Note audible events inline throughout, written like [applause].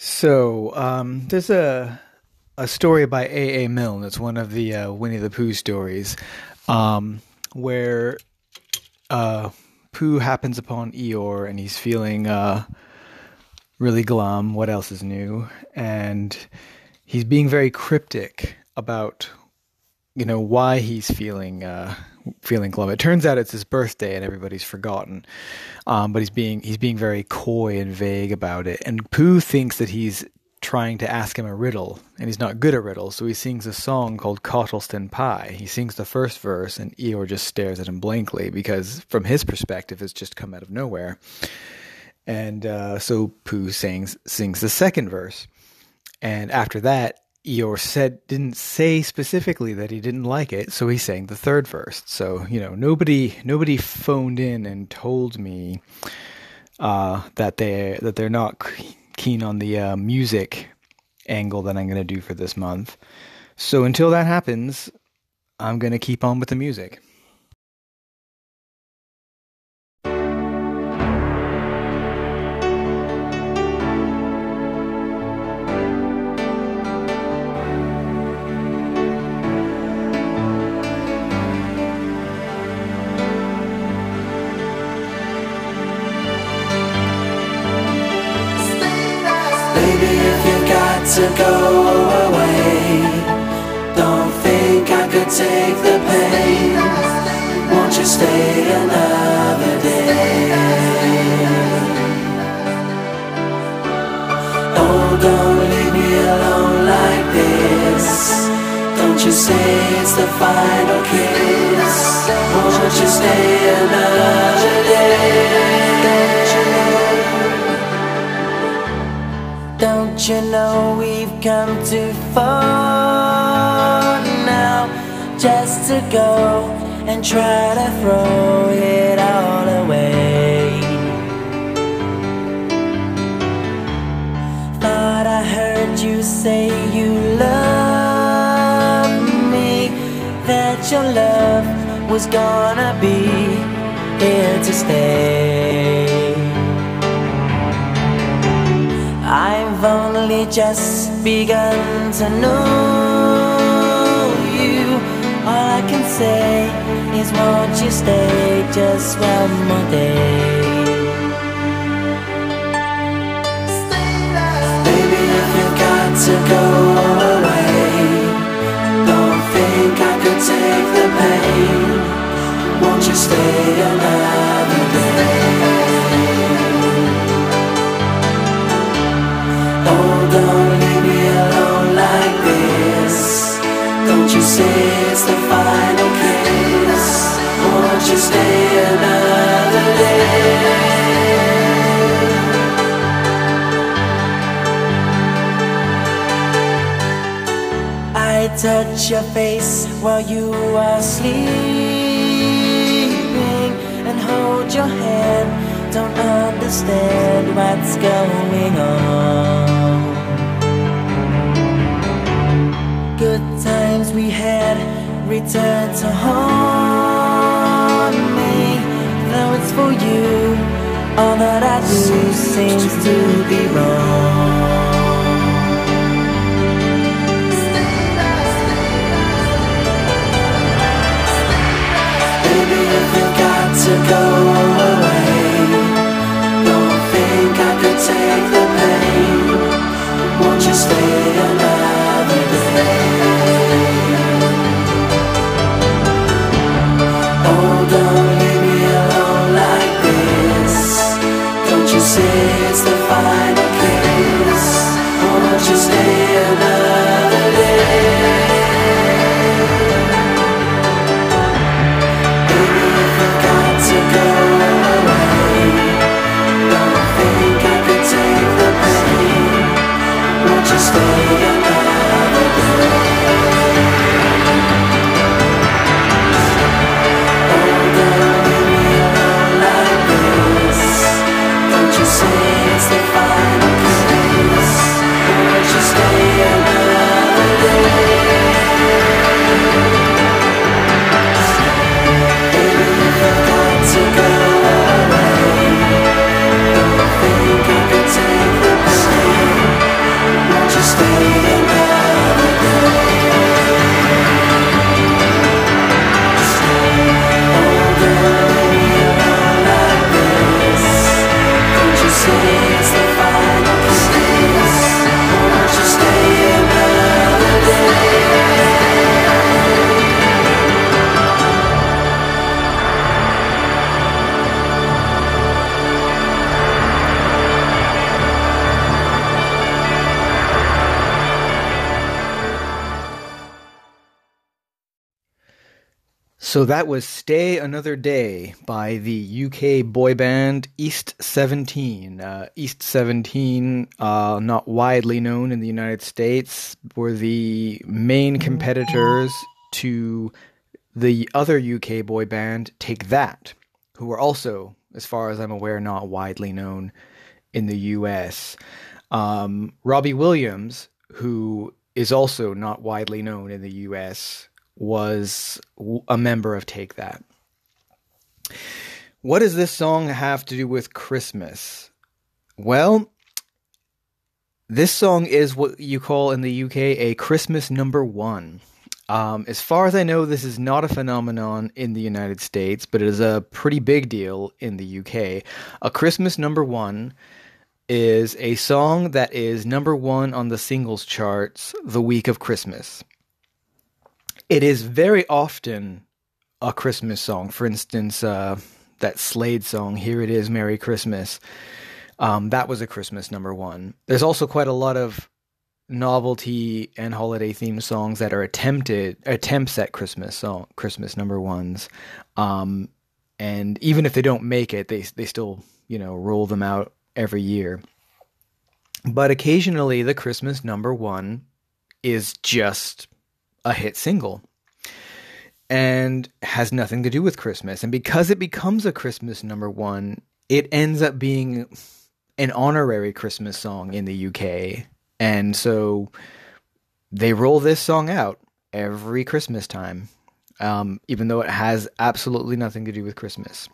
So um, there's a a story by A. A. Milne. It's one of the uh, Winnie the Pooh stories, um, where uh, Pooh happens upon Eeyore and he's feeling uh, really glum. What else is new? And he's being very cryptic about you know why he's feeling uh, feeling glum. It turns out it's his birthday and everybody's forgotten, um, but he's being he's being very coy and vague about it. And Pooh thinks that he's trying to ask him a riddle, and he's not good at riddles, so he sings a song called Cottleston Pie. He sings the first verse, and Eeyore just stares at him blankly because, from his perspective, it's just come out of nowhere. And uh, so Pooh sings sings the second verse, and after that, Eeyore said didn't say specifically that he didn't like it, so he sang the third verse. So you know, nobody nobody phoned in and told me uh, that they that they're not keen on the uh, music angle that I'm going to do for this month. So until that happens, I'm going to keep on with the music. Don't you say it's the final kiss. Won't you stay another day? Don't you know we've come too far now just to go and try to throw it all away? Thought I heard you say you love your love was gonna be here to stay. I've only just begun to know you. All I can say is, won't you stay just one more day? Stay Baby, if you've got to go touch your face while you are sleeping Don't understand what's going on. Good times we had return to haunt me. Though it's for you, all that I do seems to be wrong. Baby, if you got to go stay another Won't So that was Stay Another Day by the UK boy band East 17. Uh, East 17, uh, not widely known in the United States, were the main competitors to the other UK boy band Take That, who were also, as far as I'm aware, not widely known in the US. Um, Robbie Williams, who is also not widely known in the US, was a member of Take That. What does this song have to do with Christmas? Well, this song is what you call in the UK a Christmas number one. Um, as far as I know, this is not a phenomenon in the United States, but it is a pretty big deal in the UK. A Christmas number one is a song that is number one on the singles charts the week of Christmas. It is very often a Christmas song. For instance, uh, that Slade song, Here It Is, Merry Christmas. Um, that was a Christmas number one. There's also quite a lot of novelty and holiday themed songs that are attempted attempts at Christmas song Christmas number ones. Um, and even if they don't make it, they they still, you know, roll them out every year. But occasionally the Christmas number one is just a hit single and has nothing to do with Christmas. And because it becomes a Christmas number one, it ends up being an honorary Christmas song in the UK. And so they roll this song out every Christmas time, um, even though it has absolutely nothing to do with Christmas.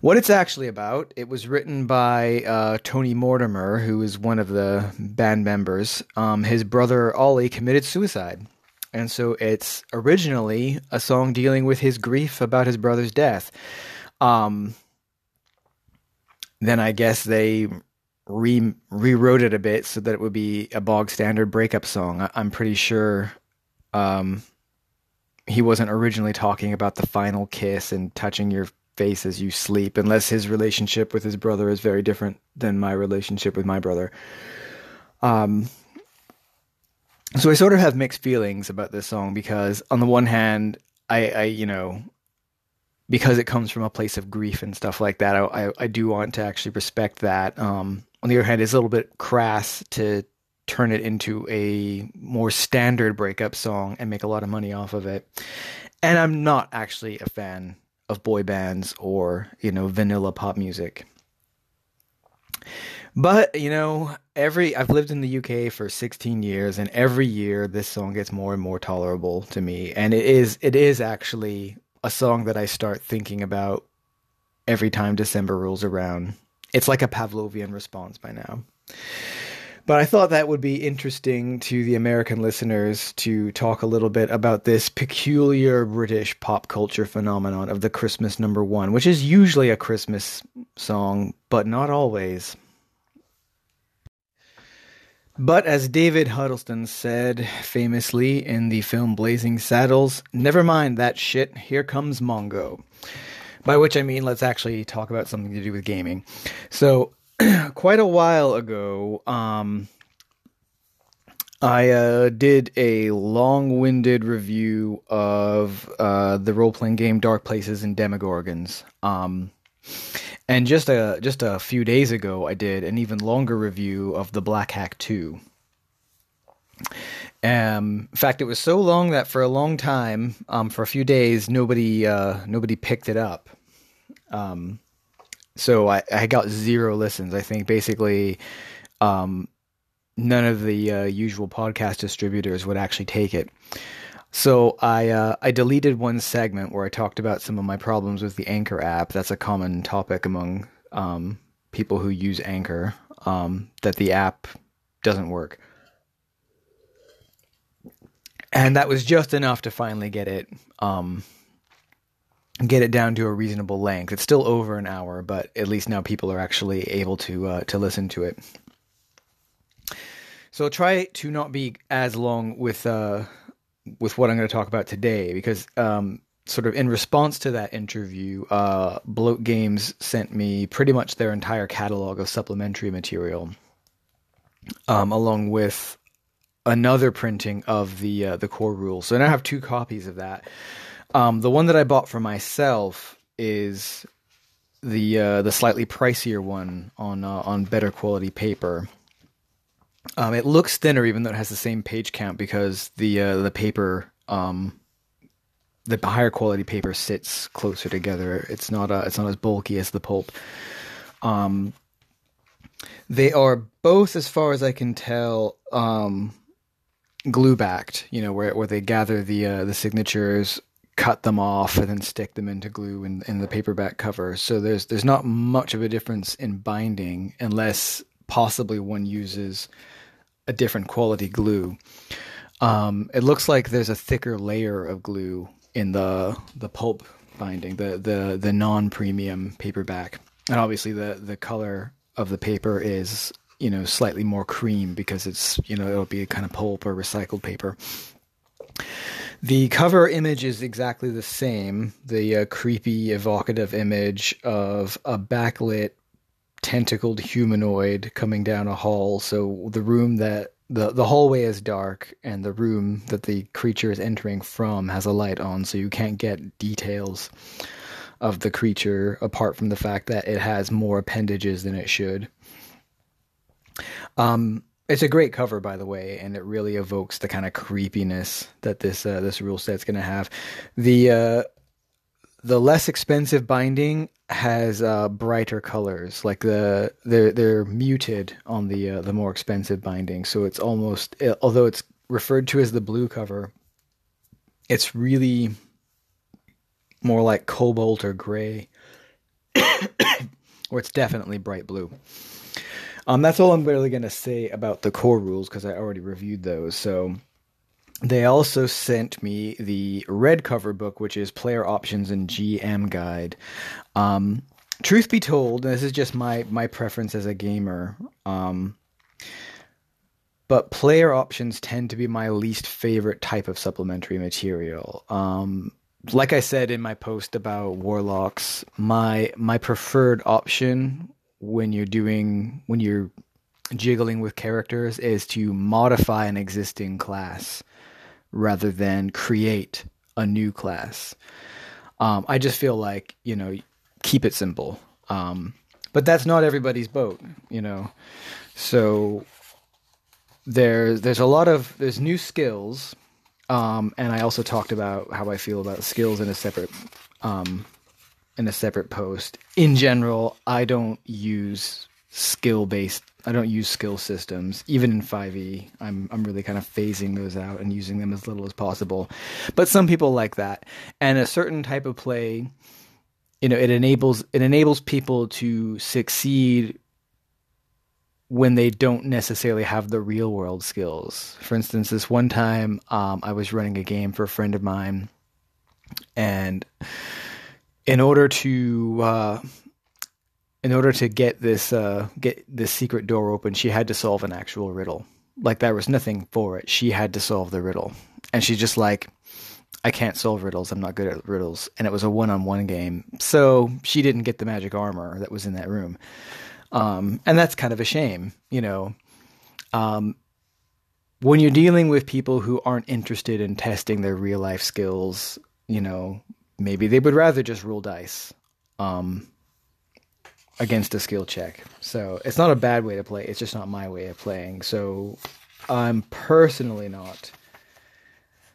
What it's actually about, it was written by uh, Tony Mortimer, who is one of the band members. Um, his brother Ollie committed suicide. And so it's originally a song dealing with his grief about his brother's death. Um, then I guess they re rewrote it a bit so that it would be a bog standard breakup song. I, am pretty sure um, he wasn't originally talking about the final kiss and touching your face as you sleep, unless his relationship with his brother is very different than my relationship with my brother. Um, so I sort of have mixed feelings about this song because, on the one hand, I, I you know, because it comes from a place of grief and stuff like that, I, I, I do want to actually respect that. Um, on the other hand, it's a little bit crass to turn it into a more standard breakup song and make a lot of money off of it. And I'm not actually a fan of boy bands or, you know, vanilla pop music. But, you know, every I've lived in the UK for 16 years and every year this song gets more and more tolerable to me and it is it is actually a song that I start thinking about every time December rolls around. It's like a Pavlovian response by now. But I thought that would be interesting to the American listeners to talk a little bit about this peculiar British pop culture phenomenon of the Christmas number one, which is usually a Christmas song, but not always. But as David Huddleston said famously in the film Blazing Saddles, never mind that shit, here comes Mongo. By which I mean, let's actually talk about something to do with gaming. So, [clears throat] quite a while ago, um, I uh, did a long-winded review of uh, the role-playing game Dark Places and Demogorgons. Um, and just a just a few days ago, I did an even longer review of the Black Hack Two. Um, in fact, it was so long that for a long time, um, for a few days, nobody uh, nobody picked it up. Um, so I, I got zero listens. I think basically, um, none of the uh, usual podcast distributors would actually take it. So I uh, I deleted one segment where I talked about some of my problems with the Anchor app. That's a common topic among um, people who use Anchor. Um, that the app doesn't work and that was just enough to finally get it um, get it down to a reasonable length. It's still over an hour, but at least now people are actually able to uh, to listen to it. So I'll try to not be as long with uh, with what I'm going to talk about today, because um, sort of in response to that interview, uh, Bloat Games sent me pretty much their entire catalog of supplementary material, um, along with another printing of the uh, the core rules. So now I have two copies of that. Um, the one that I bought for myself is the uh, the slightly pricier one on uh, on better quality paper. Um, it looks thinner, even though it has the same page count, because the uh, the paper, um, the higher quality paper sits closer together. It's not uh, it's not as bulky as the pulp. Um, they are both, as far as I can tell, um, glue backed. You know, where where they gather the uh, the signatures, cut them off, and then stick them into glue in, in the paperback cover. So there's there's not much of a difference in binding, unless possibly one uses a different quality glue. Um, it looks like there's a thicker layer of glue in the the pulp binding, the the the non premium paperback, and obviously the the color of the paper is you know slightly more cream because it's you know it'll be a kind of pulp or recycled paper. The cover image is exactly the same. The uh, creepy, evocative image of a backlit, tentacled humanoid coming down a hall. So the room that the the hallway is dark, and the room that the creature is entering from has a light on, so you can't get details of the creature apart from the fact that it has more appendages than it should. Um, it's a great cover, by the way, and it really evokes the kind of creepiness that this uh, this rule set's going to have. The uh, the less expensive binding has uh, brighter colors, like the they're they're muted on the uh, the more expensive binding, so it's almost although it's referred to as the blue cover, it's really more like cobalt or gray, [coughs] or it's definitely bright blue. Um, that's all I'm really to say about the core rules because I already reviewed those. So they also sent me the red cover book, which is Player Options and GM Guide. Um, truth be told, this is just my my preference as a gamer. Um, but player options tend to be my least favorite type of supplementary material. Um, like I said in my post about warlocks, my my preferred option when you're doing when you're jiggling with characters is to modify an existing class rather than create a new class. Um, I just feel like you know keep it simple, um, but that's not everybody's boat, you know. So there's there's a lot of there's new skills, um, and I also talked about how I feel about skills in a separate um, in a separate post. In general, I don't use skill based I don't use skill systems. Even in 5e, I'm I'm really kind of phasing those out and using them as little as possible. But some people like that. And a certain type of play, you know, it enables it enables people to succeed when they don't necessarily have the real world skills. For instance, this one time um, I was running a game for a friend of mine, and in order to uh, in order to get this uh, get this secret door open, she had to solve an actual riddle. Like there was nothing for it. She had to solve the riddle, and she's just like, "I can't solve riddles. I'm not good at riddles." And it was a one-on-one game, so she didn't get the magic armor that was in that room. Um, and that's kind of a shame, you know. Um, when you're dealing with people who aren't interested in testing their real life skills, you know, maybe they would rather just roll dice um, against a skill check. So it's not a bad way to play. It's just not my way of playing. So I'm personally not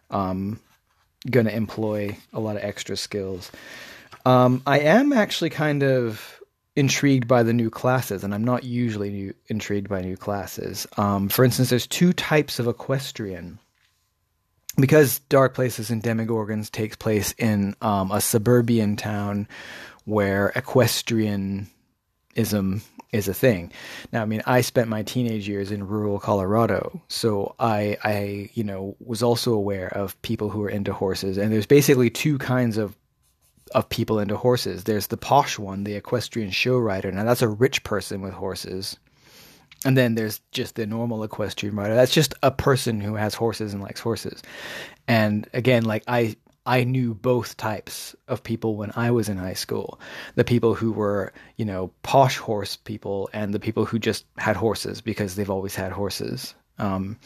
um, going to employ a lot of extra skills. Um, I am actually kind of intrigued by the new classes, and I'm not usually new, intrigued by new classes. Um, for instance, there's two types of equestrian because Dark Places and Demogorgons takes place in um, a suburban town where equestrianism is a thing. Now, I mean, I spent my teenage years in rural Colorado, so I, I, you know, was also aware of people who are into horses, and there's basically two kinds of of people into horses. There's the posh one, the equestrian show rider. Now, that's a rich person with horses and then there's just the normal equestrian rider. That's just a person who has horses and likes horses. And again, like I I knew both types of people when I was in high school. The people who were, you know, posh horse people and the people who just had horses because they've always had horses. Um,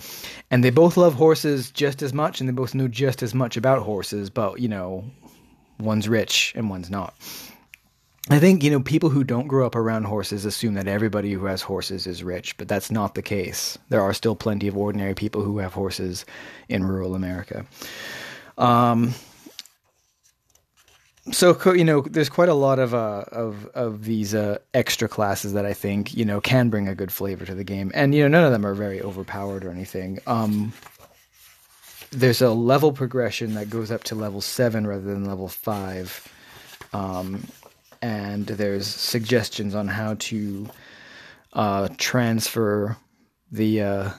and they both love horses just as much, and they both know just as much about horses. But you know, one's rich and one's not. I think, you know, people who don't grow up around horses assume that everybody who has horses is rich, but that's not the case. There are still plenty of ordinary people who have horses in rural America. Um, so you know, there's quite a lot of uh, of of these uh, extra classes that I think you know can bring a good flavor to the game, and you know, none of them are very overpowered or anything. Um, there's a level progression that goes up to level seven rather than level five. Um, and there's suggestions on how to uh, transfer the uh,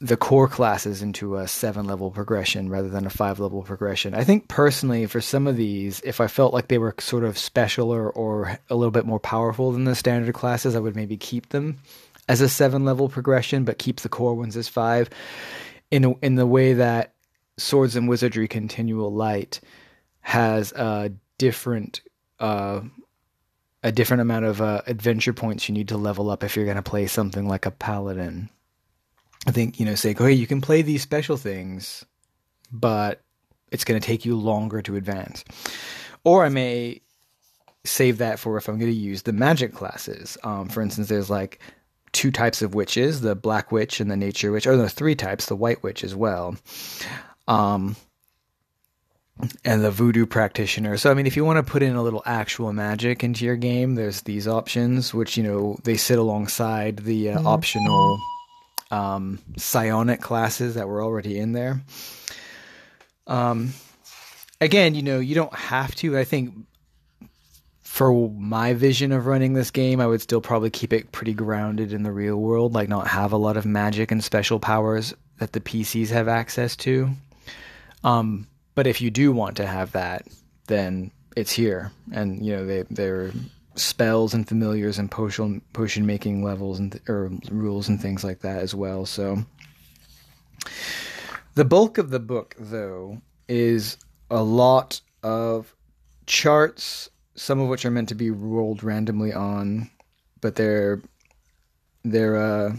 the core classes into a seven level progression rather than a five level progression. I think personally, for some of these, if I felt like they were sort of special or, or a little bit more powerful than the standard classes, I would maybe keep them as a seven level progression, but keep the core ones as five. In in the way that Swords and Wizardry Continual Light has a different uh, a different amount of uh, adventure points you need to level up if you're going to play something like a paladin. I think you know, say, okay, you can play these special things, but it's going to take you longer to advance. Or I may save that for if I'm going to use the magic classes. Um, for instance, there's like two types of witches: the black witch and the nature witch. Or the three types: the white witch as well. Um, and the voodoo practitioner. So I mean if you want to put in a little actual magic into your game, there's these options which you know they sit alongside the uh, mm-hmm. optional um, psionic classes that were already in there. Um, again, you know, you don't have to. I think for my vision of running this game, I would still probably keep it pretty grounded in the real world, like not have a lot of magic and special powers that the PCs have access to. Um, but if you do want to have that, then it's here, and you know they they're spells and familiars and potion potion making levels and or rules and things like that as well. So the bulk of the book, though, is a lot of charts, some of which are meant to be rolled randomly on, but they're they're uh,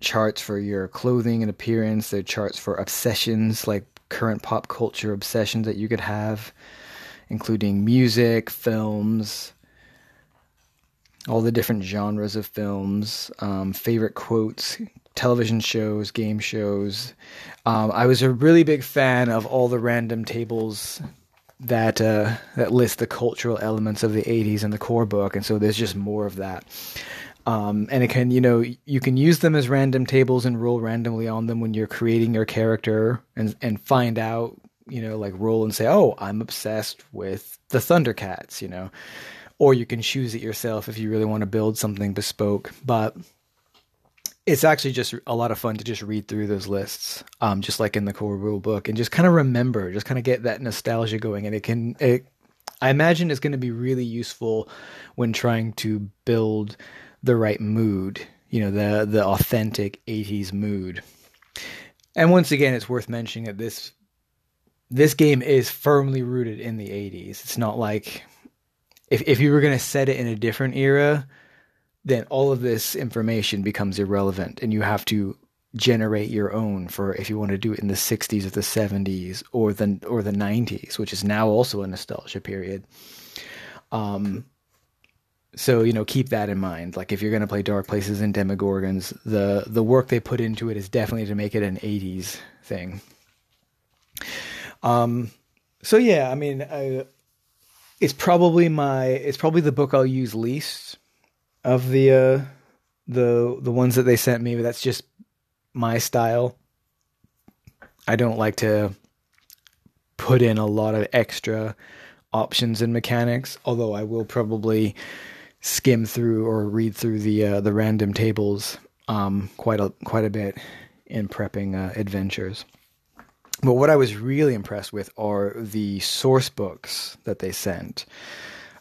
charts for your clothing and appearance. They're charts for obsessions like current pop culture obsessions that you could have, including music, films, all the different genres of films, um, favorite quotes, television shows, game shows. Um, I was a really big fan of all the random tables that uh, that list the cultural elements of the 80s in the core book, and so there's just more of that. Um, and it can, you know, you can use them as random tables and roll randomly on them when you're creating your character and and find out, you know, like roll and say, oh, I'm obsessed with the Thundercats, you know, or you can choose it yourself if you really want to build something bespoke. But it's actually just a lot of fun to just read through those lists, um, just like in the core rule book, and just kind of remember, just kind of get that nostalgia going. And it can, it, I imagine, it's going to be really useful when trying to build the right mood, you know, the the authentic 80s mood. And once again, it's worth mentioning that this this game is firmly rooted in the 80s. It's not like if if you were going to set it in a different era, then all of this information becomes irrelevant and you have to generate your own for if you want to do it in the 60s or the 70s or the or the 90s, which is now also a nostalgia period. Um so you know keep that in mind like if you're going to play dark places and demogorgons the the work they put into it is definitely to make it an 80s thing um so yeah i mean I, it's probably my it's probably the book i'll use least of the uh the the ones that they sent me but that's just my style i don't like to put in a lot of extra options and mechanics although i will probably skim through or read through the uh, the random tables um, quite a quite a bit in prepping uh, adventures. But what I was really impressed with are the source books that they sent.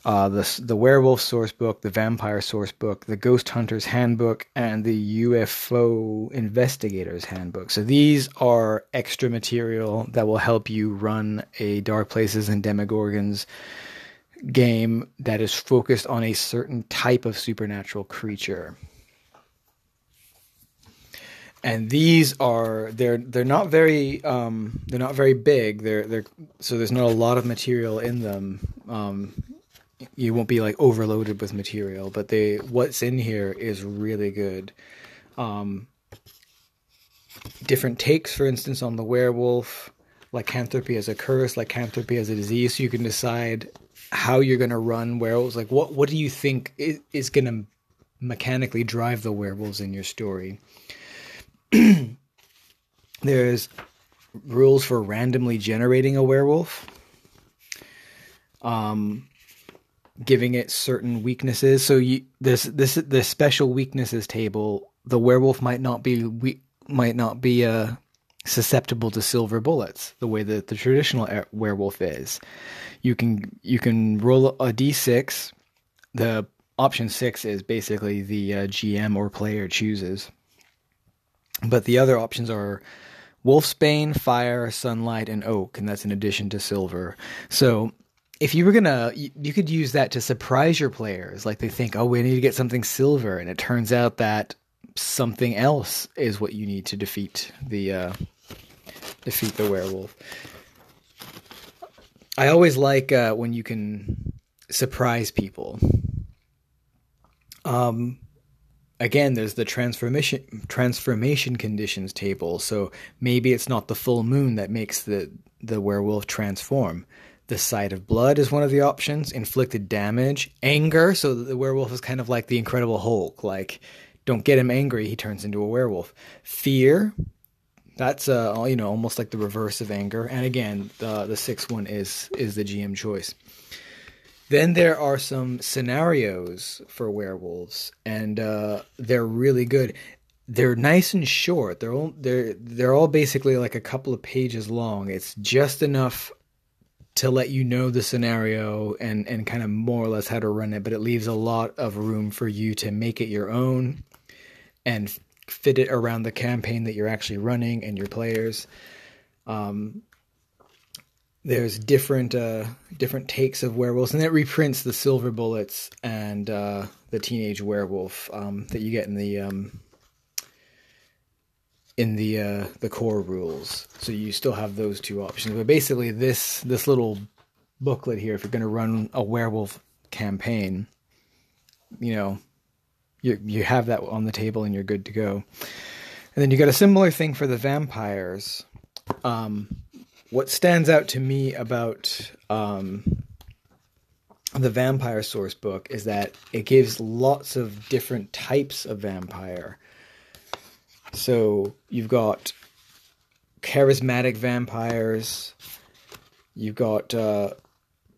Uh, the the werewolf source book, the vampire source book, the ghost hunter's handbook, and the UFO investigator's handbook. So these are extra material that will help you run a Dark Places and Demogorgons game that is focused on a certain type of supernatural creature. And these are they're they're not very um, they're not very big. They're they're so there's not a lot of material in them. Um, you won't be like overloaded with material, but they what's in here is really good. Um, different takes, for instance, on the werewolf, lycanthropy as a curse, lycanthropy as a disease. So you can decide how you're going to run werewolves. Like, what what do you think is, is going to mechanically drive the werewolves in your story? [clears throat] There's rules for randomly generating a werewolf. Um, giving it certain weaknesses. So you this this the special weaknesses table. The werewolf might not be we might not be uh, susceptible to silver bullets the way that the traditional werewolf is. You can you can roll a d6. The option six is basically the uh, GM or player chooses. But the other options are wolfsbane, fire, sunlight, and oak, and that's in addition to silver. So if you were gonna, you, you, could use that to surprise your players. Like they think, oh, we need to get something silver, and it turns out that something else is what you need to defeat the uh, defeat the werewolf. I always like uh, when you can surprise people. Um, again, there's the transformation transformation conditions table. So maybe it's not the full moon that makes the the werewolf transform. The sight of blood is one of the options. Inflicted damage, anger. So the werewolf is kind of like the Incredible Hulk. Like, don't get him angry, he turns into a werewolf. Fear. That's uh, you know, almost like the reverse of anger. And again, the the sixth one is is the GM choice. Then there are some scenarios for werewolves, and uh, they're really good. They're nice and short. They're all they're they're all basically like a couple of pages long. It's just enough to let you know the scenario and and kind of more or less how to run it, but it leaves a lot of room for you to make it your own and fit it around the campaign that you're actually running and your players. Um, there's different uh, different takes of werewolves, and it reprints the silver bullets and uh, the teenage werewolf um, that you get in the um, in the uh, the core rules. So you still have those two options. But basically, this this little booklet here, if you're going to run a werewolf campaign, you know, you you have that on the table and you're good to go. And then you got a similar thing for the vampires. Um, what stands out to me about um, the vampire source book is that it gives lots of different types of vampire. So you've got charismatic vampires, you've got uh,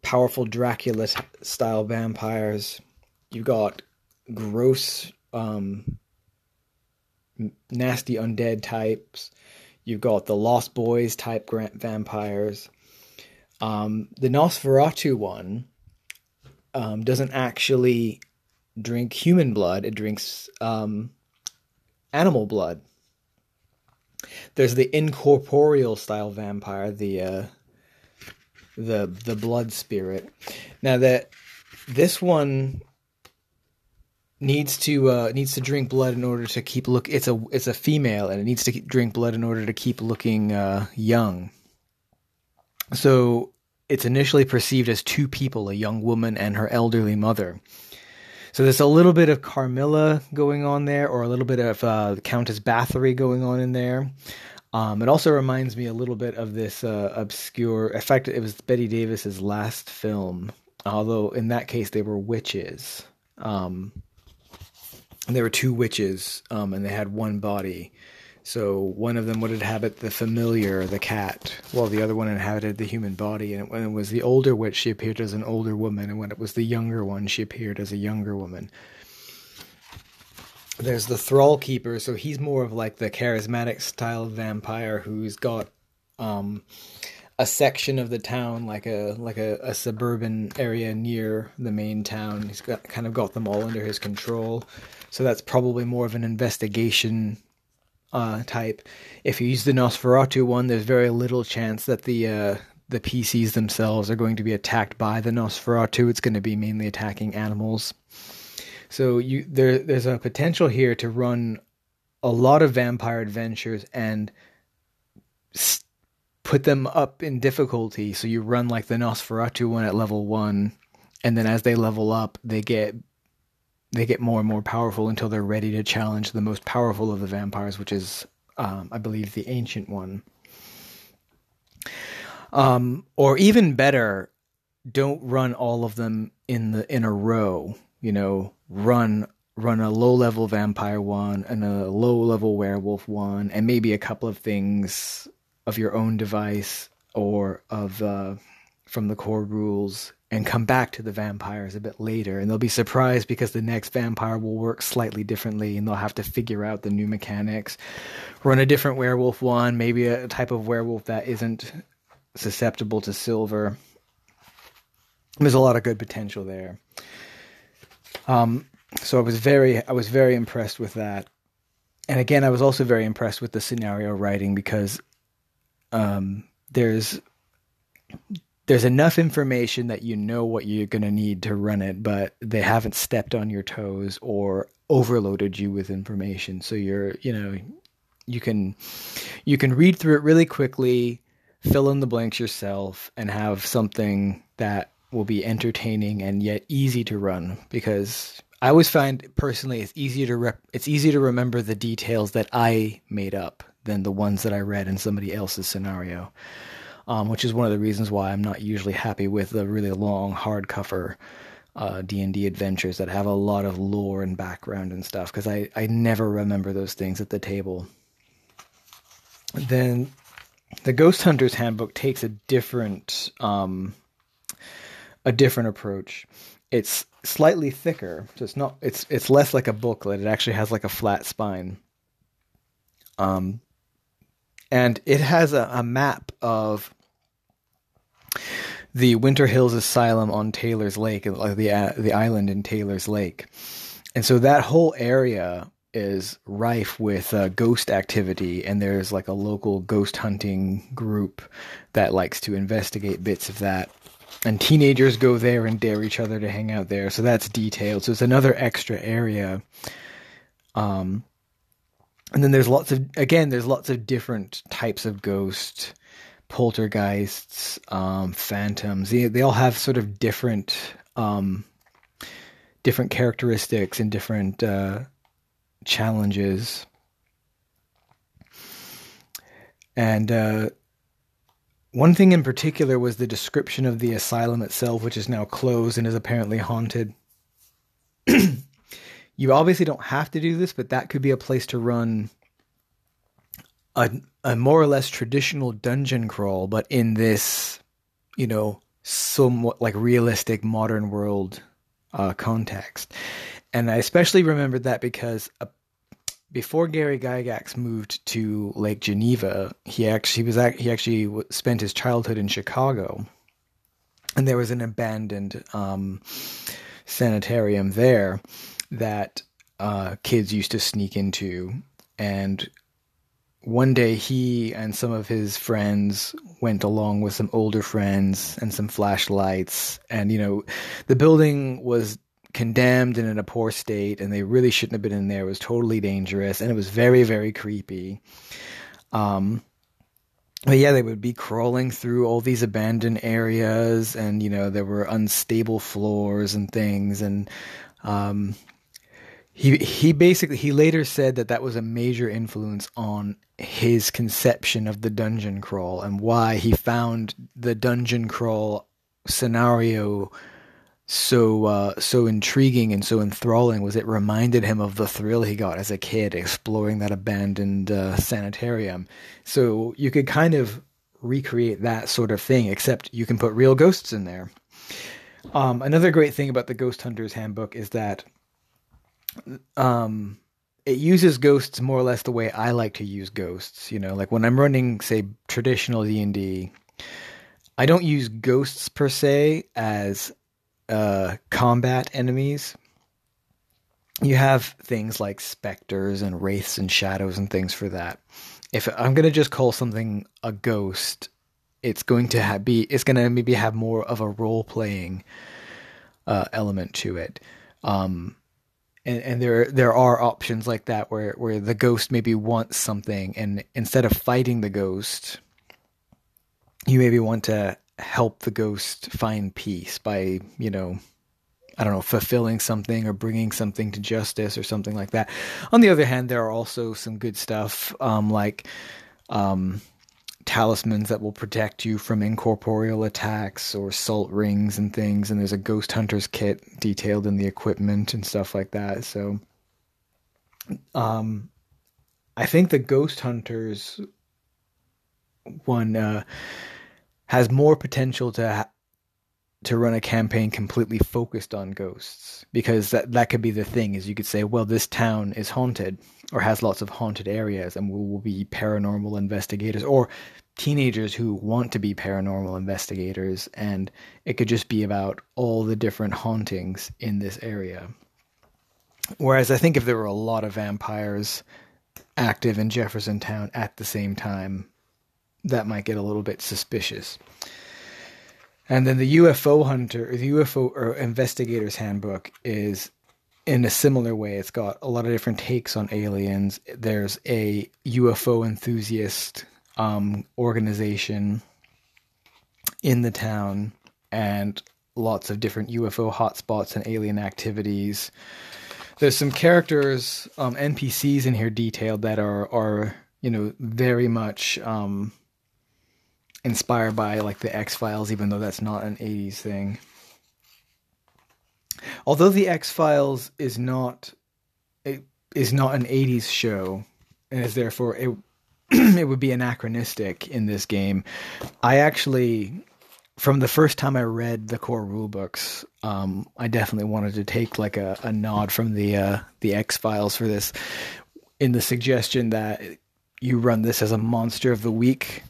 powerful Dracula style vampires, you've got gross, um, nasty undead types, you've got the Lost Boys type vampires. Um, the Nosferatu one um, doesn't actually drink human blood; it drinks um, animal blood. There's the incorporeal style vampire, the uh, the the blood spirit. Now that this one needs to uh, needs to drink blood in order to keep look. It's a it's a female and it needs to drink blood in order to keep looking uh, young. So it's initially perceived as two people, a young woman and her elderly mother. So there's a little bit of Carmilla going on there, or a little bit of uh, Countess Bathory going on in there. Um, it also reminds me a little bit of this uh, obscure. In fact, it was Bette Davis's last film, although in that case they were witches. Um, there were two witches, um, and they had one body. So one of them would inhabit the familiar, the cat, while the other one inhabited the human body. And when it was the older witch, she appeared as an older woman, and when it was the younger one, she appeared as a younger woman. There's the thrall keeper, so he's more of like the charismatic style vampire who's got um, a section of the town, like a like a, a suburban area near the main town. He's got kind of got them all under his control. So that's probably more of an investigation uh, type. If you use the Nosferatu one, there's very little chance that the uh, the PCs themselves are going to be attacked by the Nosferatu. It's going to be mainly attacking animals. So you there there's a potential here to run a lot of vampire adventures and s- put them up in difficulty. So you run like the Nosferatu one at level one, and then as they level up, they get they get more and more powerful until they're ready to challenge the most powerful of the vampires, which is, um, I believe, the ancient one. Um, or even better, don't run all of them in the in a row. You know, run run a low level vampire one and a low level werewolf one, and maybe a couple of things of your own device or of uh, from the core rules, and come back to the vampires a bit later, and they'll be surprised because the next vampire will work slightly differently, and they'll have to figure out the new mechanics. Run a different werewolf one, maybe a type of werewolf that isn't susceptible to silver. There's a lot of good potential there. Um, so I was very, I was very impressed with that. And again, I was also very impressed with the scenario writing because um, there's there's enough information that you know what you're going to need to run it, but they haven't stepped on your toes or overloaded you with information. So you're, you know, you can you can read through it really quickly, fill in the blanks yourself, and have something that will be entertaining and yet easy to run. Because I always find personally it's easier to rep- it's easy to remember the details that I made up than the ones that I read in somebody else's scenario um, which is one of the reasons why I'm not usually happy with the really long hardcover uh, D&D adventures that have a lot of lore and background and stuff because I, I never remember those things at the table. Then the Ghost Hunter's Handbook takes a different um, a different approach. It's slightly thicker, so it's not it's it's less like a booklet. It actually has like a flat spine. Um, and it has a, a map of the Winter Hills Asylum on Taylor's Lake, like the uh, the island in Taylor's Lake, and so that whole area is rife with uh, ghost activity, and there's like a local ghost hunting group that likes to investigate bits of that. And teenagers go there and dare each other to hang out there, so that's detailed. So it's another extra area. Um, and then there's lots of again, there's lots of different types of ghosts poltergeists, um, phantoms. They, they all have sort of different um, different characteristics and different uh, challenges. And uh, one thing in particular was the description of the asylum itself, which is now closed and is apparently haunted. [clears throat] you obviously don't have to do this, but that could be a place to run a a more or less traditional dungeon crawl, but in this, you know, somewhat like realistic modern world uh, context. And I especially remembered that because uh, before Gary Gygax moved to Lake Geneva, he actually was he actually spent his childhood in Chicago, and there was an abandoned um, sanitarium there that uh, kids used to sneak into, and one day he and some of his friends went along with some older friends and some flashlights. And you know the building was condemned and in a poor state and they really shouldn't have been in there. It was totally dangerous and it was very very creepy. Um but yeah they would be crawling through all these abandoned areas and you know there were unstable floors and things. And um he he basically he later said that that was a major influence on his conception of the dungeon crawl and why he found the dungeon crawl scenario so uh, so intriguing and so enthralling was it reminded him of the thrill he got as a kid exploring that abandoned uh, sanitarium. So you could kind of recreate that sort of thing, except you can put real ghosts in there. Um, another great thing about the Ghost Hunter's Handbook is that um, it uses ghosts more or less the way I like to use ghosts. You know, like when I'm running, say, traditional D and D, I don't use ghosts per se as uh, combat enemies. You have things like specters and wraiths and shadows and things for that. If I'm gonna just call something a ghost, it's going to have, be it's gonna maybe have more of a role playing uh, element to it. Um, and, and there there are options like that where where the ghost maybe wants something, and instead of fighting the ghost, you maybe want to help the ghost find peace by you know I don't know, fulfilling something or bringing something to justice or something like that. On the other hand, there are also some good stuff, um, like um, talismans that will protect you from incorporeal attacks or salt rings and things. And there's a ghost hunter's kit detailed in the equipment and stuff like that. So, um, I think the ghost hunters one uh, has more potential to ha- to run a campaign completely focused on ghosts because that that could be the thing is you could say well this town is haunted or has lots of haunted areas and we will be paranormal investigators or teenagers who want to be paranormal investigators and it could just be about all the different hauntings in this area. Whereas i think if there were a lot of vampires active in jefferson town at the same time that might get a little bit suspicious and then the UFO hunter, the UFO or investigator's handbook is in a similar way. It's got a lot of different takes on aliens. There's a UFO enthusiast um, organization in the town, and lots of different UFO hotspots and alien activities. There's some characters, um, NPCs in here detailed that are are you know very much. Um, inspired by like the X Files, even though that's not an '80s thing. Although the X Files is not it is not an '80s show, and is therefore it [clears throat] it would be anachronistic in this game. I actually, from the first time I read the core rulebooks, um, I definitely wanted to take like a, a nod from the uh, the X Files for this, in the suggestion that you run this as a monster of the week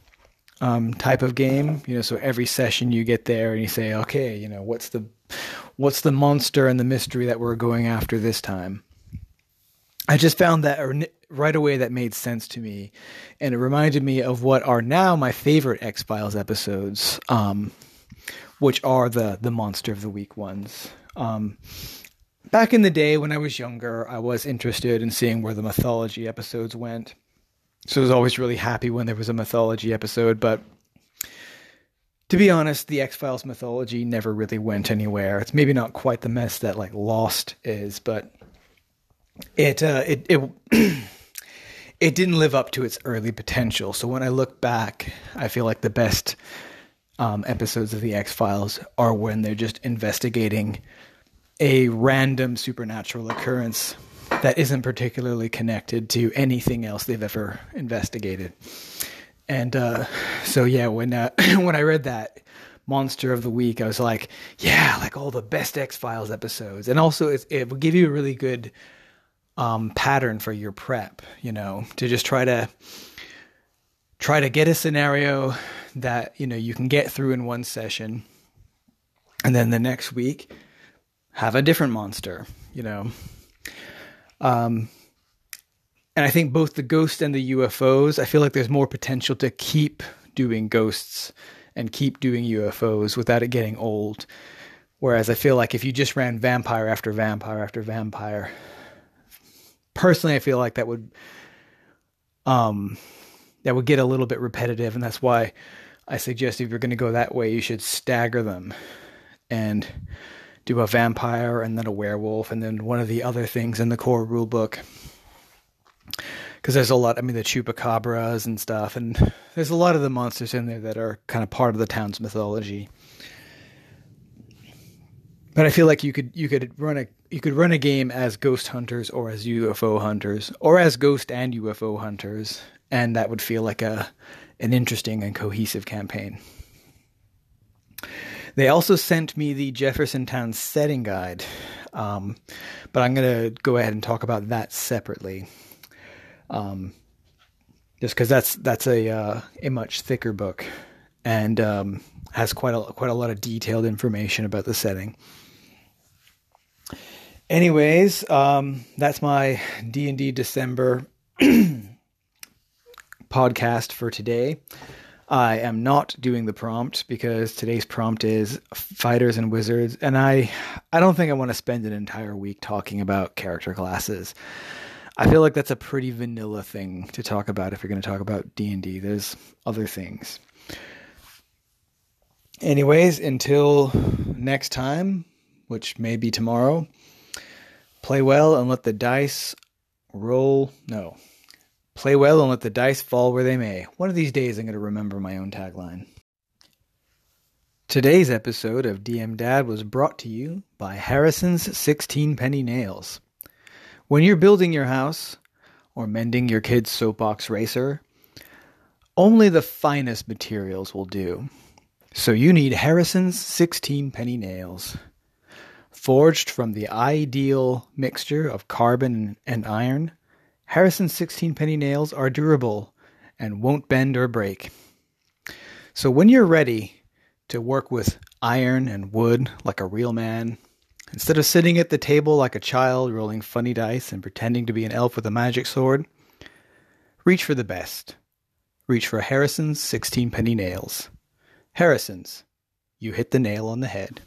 um, type of game. You know, so every session you get there and you say, okay, you know, what's the what's the monster and the mystery that we're going after this time? I just found that right away that made sense to me, and it reminded me of what are now my favorite X Files episodes, um, which are the the monster of the week ones. Um, back in the day when I was younger, I was interested in seeing where the mythology episodes went. So I was always really happy when there was a mythology episode, but to be honest, the X Files mythology never really went anywhere. It's maybe not quite the mess that like Lost is, but it uh, it it [clears throat] it didn't live up to its early potential. So when I look back, I feel like the best um, episodes of the X Files are when they're just investigating a random supernatural occurrence that isn't particularly connected to anything else they've ever investigated. And uh, so yeah, when uh, [clears throat] when I read that monster of the week, I was like, yeah, like all the best X Files episodes, and also it, it will give you a really good um, pattern for your prep. You know, to just try to try to get a scenario that you know you can get through in one session, and then the next week have a different monster. You know, um, and I think both the ghost and the UFOs, I feel like there's more potential to keep doing ghosts and keep doing UFOs without it getting old. Whereas I feel like if you just ran vampire after vampire after vampire, personally, I feel like that would um that would get a little bit repetitive, and that's why I suggest if you're going to go that way, you should stagger them and do a vampire and then a werewolf and then one of the other things in the core rule book because there's a lot i mean the chupacabras and stuff and there's a lot of the monsters in there that are kind of part of the town's mythology. But i feel like you could you could run a you could run a game as ghost hunters or as ufo hunters or as ghost and ufo hunters and that would feel like a an interesting and cohesive campaign they also sent me the Jefferson Town setting guide, um, but I'm going to go ahead and talk about that separately, um, just because that's that's a uh, a much thicker book and um, has quite a quite a lot of detailed information about the setting. Anyways, um, that's my D and D December [clears throat] podcast for today. I am not doing the prompt because today's prompt is fighters and wizards, and I I don't think I want to spend an entire week talking about character classes. I feel like that's a pretty vanilla thing to talk about if you're going to talk about D&D. There's other things. Anyways, until next time, which may be tomorrow, play well and let the dice roll. No. Play well and let the dice fall where they may. One of these days I'm going to remember my own tagline. Today's episode of DM Dad was brought to you by Harrison's 16 Penny Nails. When you're building your house or mending your kid's soapbox racer, only the finest materials will do. So you need Harrison's 16 penny nails. Forged from the ideal mixture of carbon and iron, Harrison's 16 penny nails are durable and won't bend or break. So when you're ready to work with iron and wood like a real man, instead of sitting at the table like a child rolling funny dice and pretending to be an elf with a magic sword, reach for the best. Reach for Harrison's 16 penny nails. Harrison's, you hit the nail on the head.